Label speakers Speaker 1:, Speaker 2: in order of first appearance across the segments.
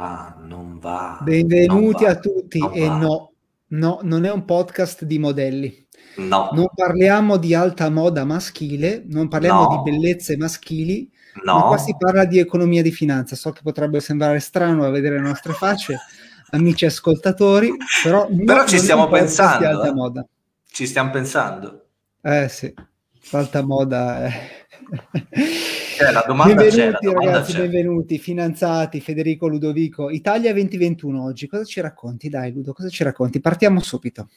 Speaker 1: non va.
Speaker 2: Benvenuti
Speaker 1: non va,
Speaker 2: a tutti e
Speaker 1: va.
Speaker 2: no, no, non è un podcast di modelli.
Speaker 1: No,
Speaker 2: Non parliamo di alta moda maschile, non parliamo
Speaker 1: No.
Speaker 2: di bellezze maschili, ma
Speaker 1: no.
Speaker 2: qua si parla di economia di finanza. So che potrebbe sembrare strano a vedere le nostre facce, amici ascoltatori, però,
Speaker 1: Però ci stiamo pensando,
Speaker 2: di alta
Speaker 1: eh.
Speaker 2: moda.
Speaker 1: Ci stiamo pensando.
Speaker 2: Eh sì, l'alta moda è...
Speaker 1: Eh, la domanda c'è, la
Speaker 2: benvenuti
Speaker 1: domanda
Speaker 2: ragazzi,
Speaker 1: c'è.
Speaker 2: benvenuti, finanziati, Federico Ludovico, Italia 2021 oggi, cosa ci racconti? Dai Ludo, cosa ci racconti? Partiamo subito.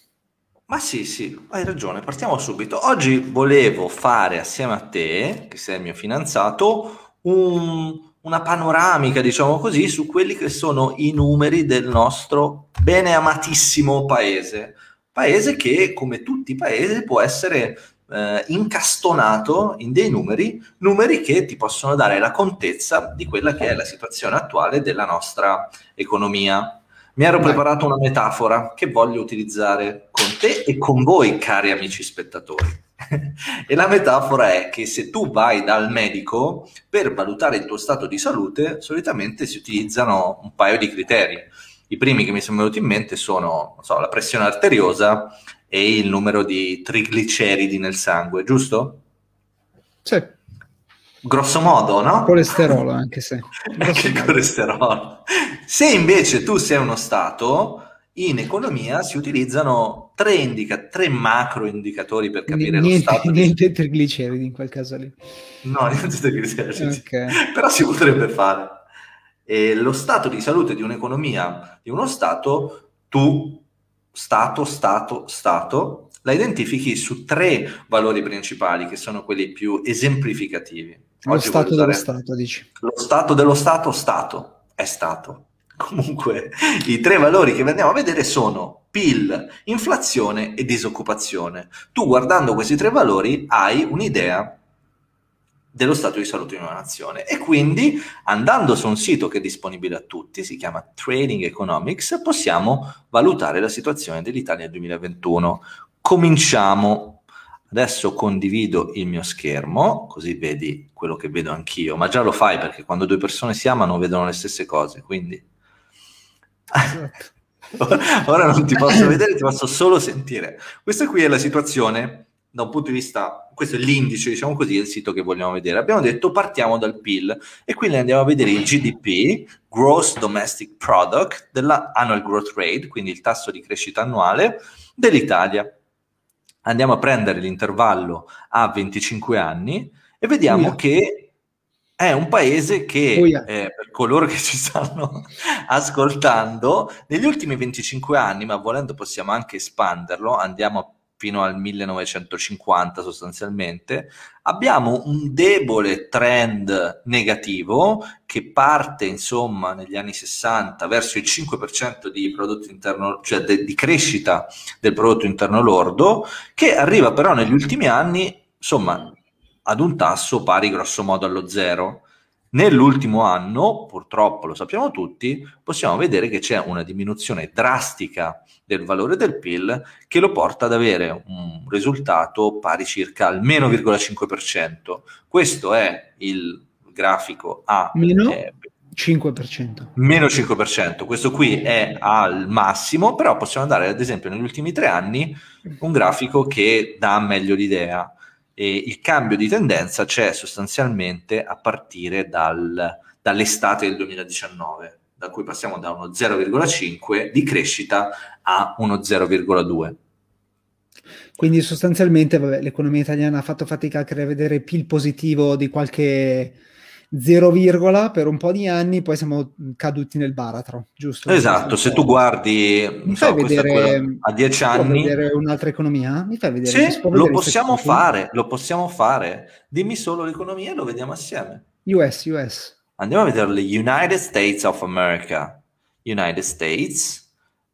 Speaker 1: Ma sì, sì, hai ragione, partiamo subito. Oggi volevo fare assieme a te, che sei il mio fidanzato, un- una panoramica, diciamo così, su quelli che sono i numeri del nostro bene amatissimo paese. Paese che, come tutti i paesi, può essere eh, incastonato in dei numeri, numeri che ti possono dare la contezza di quella che è la situazione attuale della nostra economia. Mi ero preparato una metafora che voglio utilizzare con te e con voi, cari amici spettatori. e la metafora è che se tu vai dal medico per valutare il tuo stato di salute, solitamente si utilizzano un paio di criteri. I primi che mi sono venuti in mente sono non so, la pressione arteriosa e il numero di trigliceridi nel sangue, giusto?
Speaker 2: Sì,
Speaker 1: Grosso modo, no?
Speaker 2: colesterolo anche se. grosso
Speaker 1: Che
Speaker 2: modo.
Speaker 1: colesterolo. Se invece tu sei uno Stato, in economia si utilizzano tre, indica- tre macro indicatori per capire lo
Speaker 2: niente,
Speaker 1: stato di...
Speaker 2: niente trigliceridi in quel caso lì.
Speaker 1: No, niente trigliceridi.
Speaker 2: Ok.
Speaker 1: Però si potrebbe fare. E lo stato di salute di un'economia, di uno Stato, tu, Stato, Stato, Stato, la identifichi su tre valori principali che sono quelli più esemplificativi.
Speaker 2: Lo
Speaker 1: Oggi
Speaker 2: stato
Speaker 1: voglio
Speaker 2: dello Stato, dici.
Speaker 1: lo stato dello Stato, Stato, è Stato. Comunque, i tre valori che andiamo a vedere sono PIL, inflazione e disoccupazione. Tu guardando questi tre valori hai un'idea dello stato di salute di una nazione e quindi andando su un sito che è disponibile a tutti, si chiama Trading Economics, possiamo valutare la situazione dell'Italia nel 2021. Cominciamo. Adesso condivido il mio schermo, così vedi quello che vedo anch'io, ma già lo fai perché quando due persone si amano vedono le stesse cose, quindi
Speaker 2: Esatto.
Speaker 1: ora non ti posso vedere, ti posso solo sentire. Questa qui è la situazione da un punto di vista, questo è l'indice, diciamo così, del sito che vogliamo vedere. Abbiamo detto partiamo dal PIL e quindi andiamo a vedere il GDP, Gross Domestic Product, della Annual Growth Rate, quindi il tasso di crescita annuale dell'Italia. Andiamo a prendere l'intervallo a 25 anni e vediamo
Speaker 2: Uia.
Speaker 1: che è un paese che, eh, per coloro che ci stanno ascoltando, negli ultimi 25 anni, ma volendo possiamo anche espanderlo, andiamo fino al 1950 sostanzialmente, abbiamo un debole trend negativo che parte insomma negli anni 60 verso il 5% di interno, cioè de- di crescita del prodotto interno lordo, che arriva però negli ultimi anni insomma ad un tasso pari grosso modo allo zero. Nell'ultimo anno, purtroppo lo sappiamo tutti, possiamo vedere che c'è una diminuzione drastica del valore del PIL che lo porta ad avere un risultato pari circa al meno 0,5%. Questo è il grafico a
Speaker 2: Meno
Speaker 1: eh,
Speaker 2: 5%.
Speaker 1: meno 5%. Questo qui è al massimo, però possiamo andare ad esempio negli ultimi tre anni un grafico che dà meglio l'idea. E il cambio di tendenza c'è sostanzialmente a partire dal- dall'estate del 2019, da cui passiamo da uno 0,5 di crescita a uno 0,2.
Speaker 2: Quindi sostanzialmente vabbè, l'economia italiana ha fatto fatica a vedere PIL positivo di qualche 0, per un po' di anni, poi siamo caduti nel baratro, giusto?
Speaker 1: Esatto, se tu guardi
Speaker 2: Mi fai
Speaker 1: so,
Speaker 2: vedere,
Speaker 1: a 10
Speaker 2: si può
Speaker 1: anni,
Speaker 2: vedere un'altra economia? Mi fai vedere?
Speaker 1: sì, lo possiamo fare, lo possiamo fare. Dimmi solo l'economia e lo vediamo assieme.
Speaker 2: US, US.
Speaker 1: Andiamo a vedere le United States of America. United States,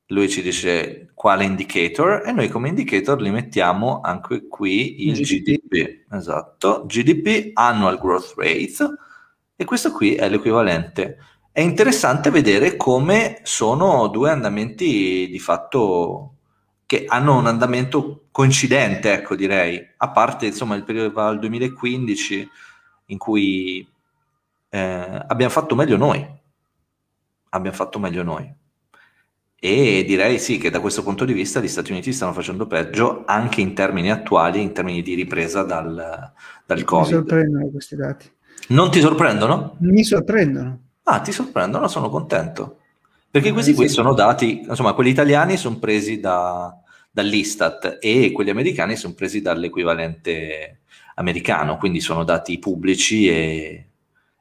Speaker 1: lui ci dice quale indicator e noi come indicator li mettiamo anche qui il
Speaker 2: GDP.
Speaker 1: GDP. Esatto, GDP Annual Growth Rate e questo qui è l'equivalente. È interessante vedere come sono due andamenti di fatto che hanno un andamento coincidente, ecco direi, a parte insomma il periodo che va al 2015 in cui eh, abbiamo fatto meglio noi. abbiamo fatto meglio noi. E direi sì che da questo punto di vista gli Stati Uniti stanno facendo peggio anche in termini attuali, in termini di ripresa dal, dal Covid.
Speaker 2: Mi sorprendono questi dati.
Speaker 1: Non ti sorprendono?
Speaker 2: Mi sorprendono.
Speaker 1: Ah, ti sorprendono, sono contento. Perché questi qui sono dati, insomma, quelli italiani sono presi da, dall'Istat e quelli americani sono presi dall'equivalente americano, quindi sono dati pubblici e,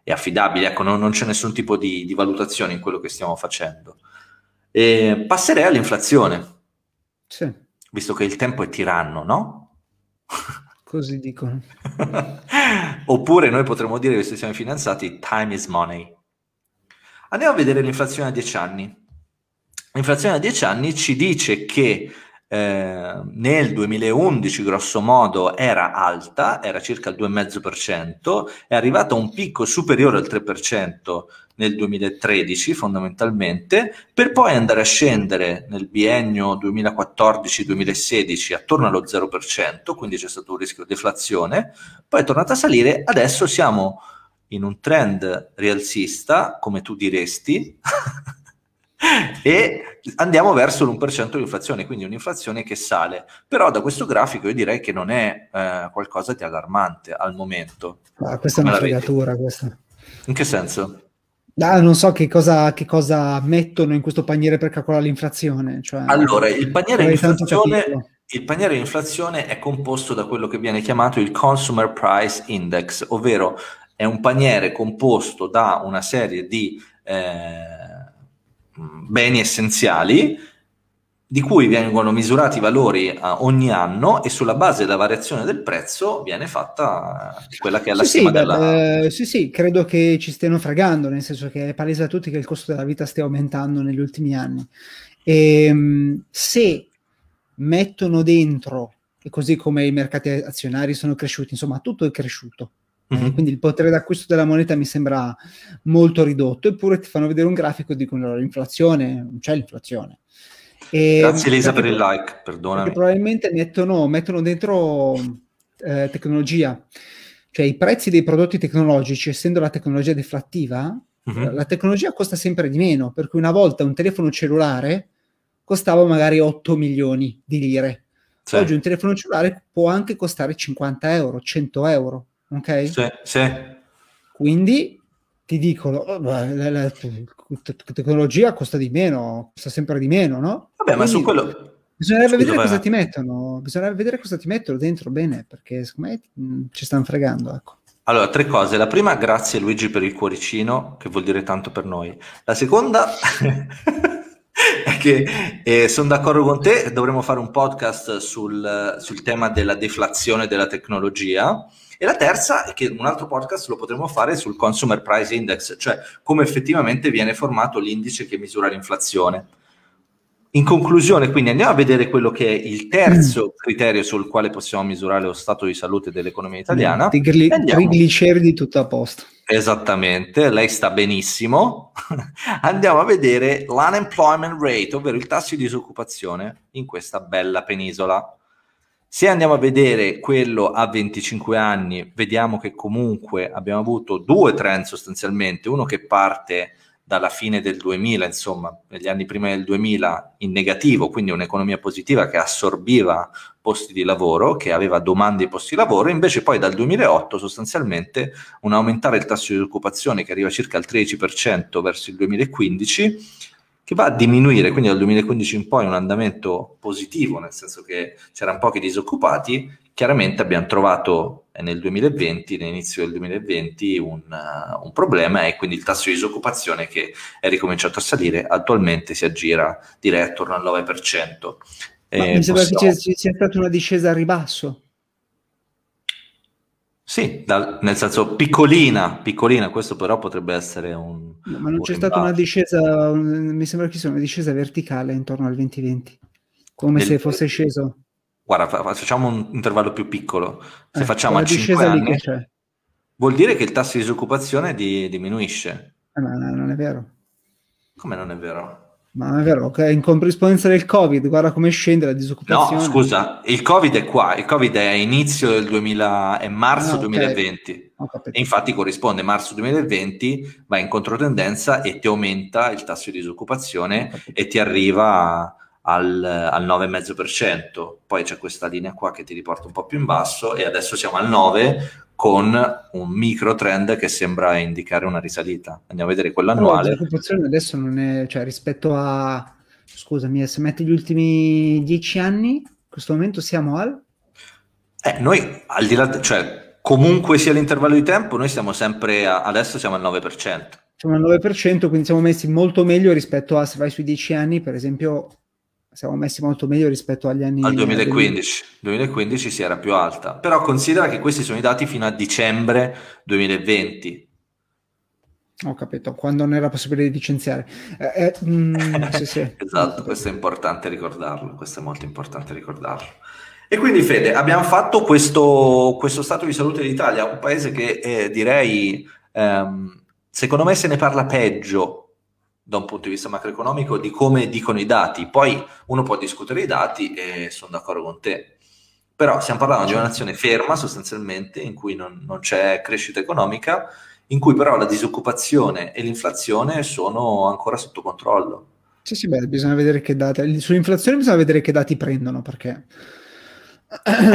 Speaker 1: e affidabili. Ecco, non, non, c'è nessun tipo di, di, valutazione in quello che stiamo facendo. E passerei all'inflazione.
Speaker 2: Sì.
Speaker 1: Visto che il tempo è tiranno, no?
Speaker 2: Così dicono.
Speaker 1: Oppure noi potremmo dire, visto che siamo finanziati, time is money. Andiamo a vedere l'inflazione a 10 anni. L'inflazione a 10 anni ci dice che eh, nel 2011 grosso modo era alta, era circa il 2,5%, è arrivata a un picco superiore al 3% nel 2013 fondamentalmente, per poi andare a scendere nel biennio 2014-2016 attorno allo 0%, quindi c'è stato un rischio di deflazione, poi è tornata a salire, adesso siamo in un trend rialzista, come tu diresti, e andiamo verso l'1% di inflazione, quindi un'inflazione che sale. Però da questo grafico io direi che non è eh, qualcosa di allarmante al momento.
Speaker 2: Ah, questa è una fregatura. Questa.
Speaker 1: In che senso?
Speaker 2: Ah, non so che cosa, che cosa, mettono in questo paniere per calcolare l'inflazione. Cioè,
Speaker 1: allora, il paniere, inflazione, il paniere di inflazione è composto da quello che viene chiamato il Consumer Price Index, ovvero è un paniere composto da una serie di eh, beni essenziali di cui vengono misurati i valori uh, ogni anno e sulla base della variazione del prezzo viene fatta quella che è la
Speaker 2: sì,
Speaker 1: stima
Speaker 2: sì,
Speaker 1: della...
Speaker 2: Eh, sì, sì, credo che ci stiano fregando, nel senso che è palese a tutti che il costo della vita stia aumentando negli ultimi anni. E, ehm, se mettono dentro, e così come i mercati azionari sono cresciuti, insomma tutto è cresciuto, Mm-hmm. quindi il potere d'acquisto della moneta mi sembra molto ridotto, eppure ti fanno vedere un grafico e dicono l'inflazione, non c'è l'inflazione.
Speaker 1: E Grazie Elisa per il like, perdonami.
Speaker 2: Probabilmente mettono, mettono dentro eh, tecnologia, cioè i prezzi dei prodotti tecnologici, essendo la tecnologia deflattiva, mm-hmm. la tecnologia costa sempre di meno, per cui una volta un telefono cellulare costava magari 8 milioni di lire. Sì. Oggi un telefono cellulare può anche costare 50 euro, 100 euro ok?
Speaker 1: Sì, sì.
Speaker 2: Quindi ti dicono, oh, la, la, tecnologia costa di meno, costa sempre di meno, no?
Speaker 1: Vabbè, Quindi, ma su quello...
Speaker 2: Bisognerebbe Scusa, vedere cosa ti mettono, bisognerebbe vedere cosa ti mettono dentro bene, perché secondo me mm, ci stanno fregando, ecco.
Speaker 1: Allora, tre cose. La prima, grazie Luigi per il cuoricino, che vuol dire tanto per noi. La seconda è che eh, sono d'accordo con te, dovremmo fare un podcast sul, sul tema della deflazione della tecnologia e la terza è che un altro podcast lo potremmo fare sul Consumer Price Index, cioè come effettivamente viene formato l'indice che misura l'inflazione. In conclusione, quindi andiamo a vedere quello che è il terzo mm. criterio sul quale possiamo misurare lo stato di salute dell'economia italiana.
Speaker 2: Trigli- trigliceridi tutto a posto.
Speaker 1: Esattamente, lei sta benissimo. andiamo a vedere l'unemployment rate, ovvero il tasso di disoccupazione in questa bella penisola. Se andiamo a vedere quello a 25 anni, vediamo che comunque abbiamo avuto due trend sostanzialmente, uno che parte dalla fine del 2000, insomma, negli anni prima del 2000 in negativo, quindi un'economia positiva che assorbiva posti di lavoro, che aveva domande di posti di lavoro, invece poi dal 2008 sostanzialmente un aumentare il tasso di occupazione che arriva circa al 13% verso il 2015 che va a diminuire, quindi dal 2015 in poi un andamento positivo, nel senso che c'erano pochi disoccupati, chiaramente abbiamo trovato nel 2020, all'inizio del 2020, un, uh, un, problema e quindi il tasso di disoccupazione che è ricominciato a salire, attualmente si aggira direi attorno al 9%.
Speaker 2: Eh, mi sembra possiamo... che ci sia stata una discesa a ribasso.
Speaker 1: Sì, dal, nel senso piccolina, piccolina, questo però potrebbe essere un...
Speaker 2: No, ma non c'è stata una discesa, un, mi sembra che sia una discesa verticale intorno al 2020, come Del, se fosse sceso.
Speaker 1: Guarda, fa, facciamo un intervallo più piccolo, se eh, facciamo a 5 anni, vuol dire che il tasso di disoccupazione di, diminuisce.
Speaker 2: Eh, ma non è vero.
Speaker 1: Come non è vero?
Speaker 2: Ma è vero, in corrispondenza del Covid, guarda come scende la disoccupazione.
Speaker 1: No, scusa, il Covid è qua, il Covid è a inizio del 2000, è marzo ah, okay. 2020. E infatti corrisponde marzo 2020, va in controtendenza e ti aumenta il tasso di disoccupazione e ti arriva al, al 9,5%. Poi c'è questa linea qua che ti riporta un po' più in basso e adesso siamo al 9 con un micro trend che sembra indicare una risalita. Andiamo a vedere quello annuale.
Speaker 2: La disoccupazione adesso non è, cioè rispetto a, scusami, se metti gli ultimi dieci anni, in questo momento siamo al...
Speaker 1: Eh, noi al di là, cioè comunque sia l'intervallo di tempo, noi siamo sempre, a, adesso siamo al 9%.
Speaker 2: Siamo al 9%, quindi siamo messi molto meglio rispetto a se vai sui dieci anni, per esempio siamo messi molto meglio rispetto agli anni...
Speaker 1: Al 2015. 2015 si era più alta, però considera che questi sono i dati fino a dicembre 2020.
Speaker 2: Ho capito, quando non era possibile licenziare. Eh, eh, mm,
Speaker 1: sì, sì. esatto, questo è importante ricordarlo, questo è molto importante ricordarlo. E quindi Fede, abbiamo fatto questo, questo stato di salute d'Italia, un paese che eh, direi, ehm, secondo me se ne parla peggio da un punto di vista macroeconomico di come dicono i dati. Poi uno può discutere i dati e sono d'accordo con te. Però stiamo parlando di una nazione ferma sostanzialmente, in cui non, non c'è crescita economica, in cui però la disoccupazione e l'inflazione sono ancora sotto controllo.
Speaker 2: Sì, sì, beh, bisogna vedere che dati. Sull'inflazione bisogna vedere che dati prendono, perché...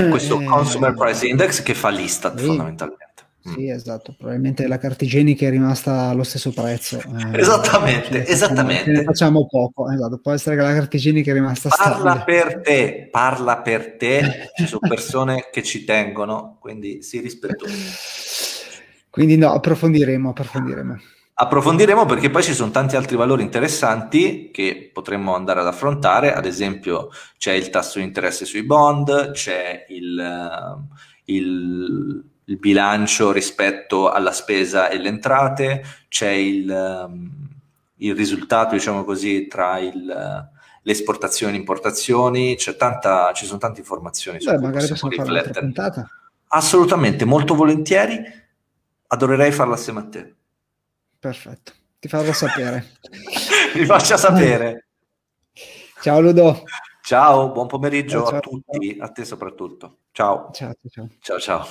Speaker 1: Questo eh, Consumer Price Index che fa l'Istat sì. fondamentalmente.
Speaker 2: Sì, mm. esatto, probabilmente la carta igienica è rimasta allo stesso prezzo.
Speaker 1: Eh, esattamente, cioè, esattamente.
Speaker 2: Ne facciamo poco, esatto. può essere che la carta igienica è rimasta
Speaker 1: parla stabile. per te, parla per te, ci sono persone che ci tengono, quindi si rispettoso.
Speaker 2: Quindi no, approfondiremo, approfondiremo.
Speaker 1: Approfondiremo perché poi ci sono tanti altri valori interessanti che potremmo andare ad affrontare, ad esempio c'è il tasso di interesse sui bond, c'è il, il il bilancio rispetto alla spesa e le entrate, c'è il, um, il risultato, diciamo così, tra il, le esportazioni e importazioni, c'è tanta, ci sono tante informazioni
Speaker 2: Beh, su cui magari possiamo riflettere.
Speaker 1: Assolutamente, molto volentieri, adorerei farla assieme a te.
Speaker 2: Perfetto, ti farò sapere.
Speaker 1: Mi faccia sapere.
Speaker 2: Ciao Ludo.
Speaker 1: Ciao, buon pomeriggio ciao, ciao, a tutti, a te soprattutto. Ciao.
Speaker 2: Ciao, ciao.
Speaker 1: Ciao, ciao.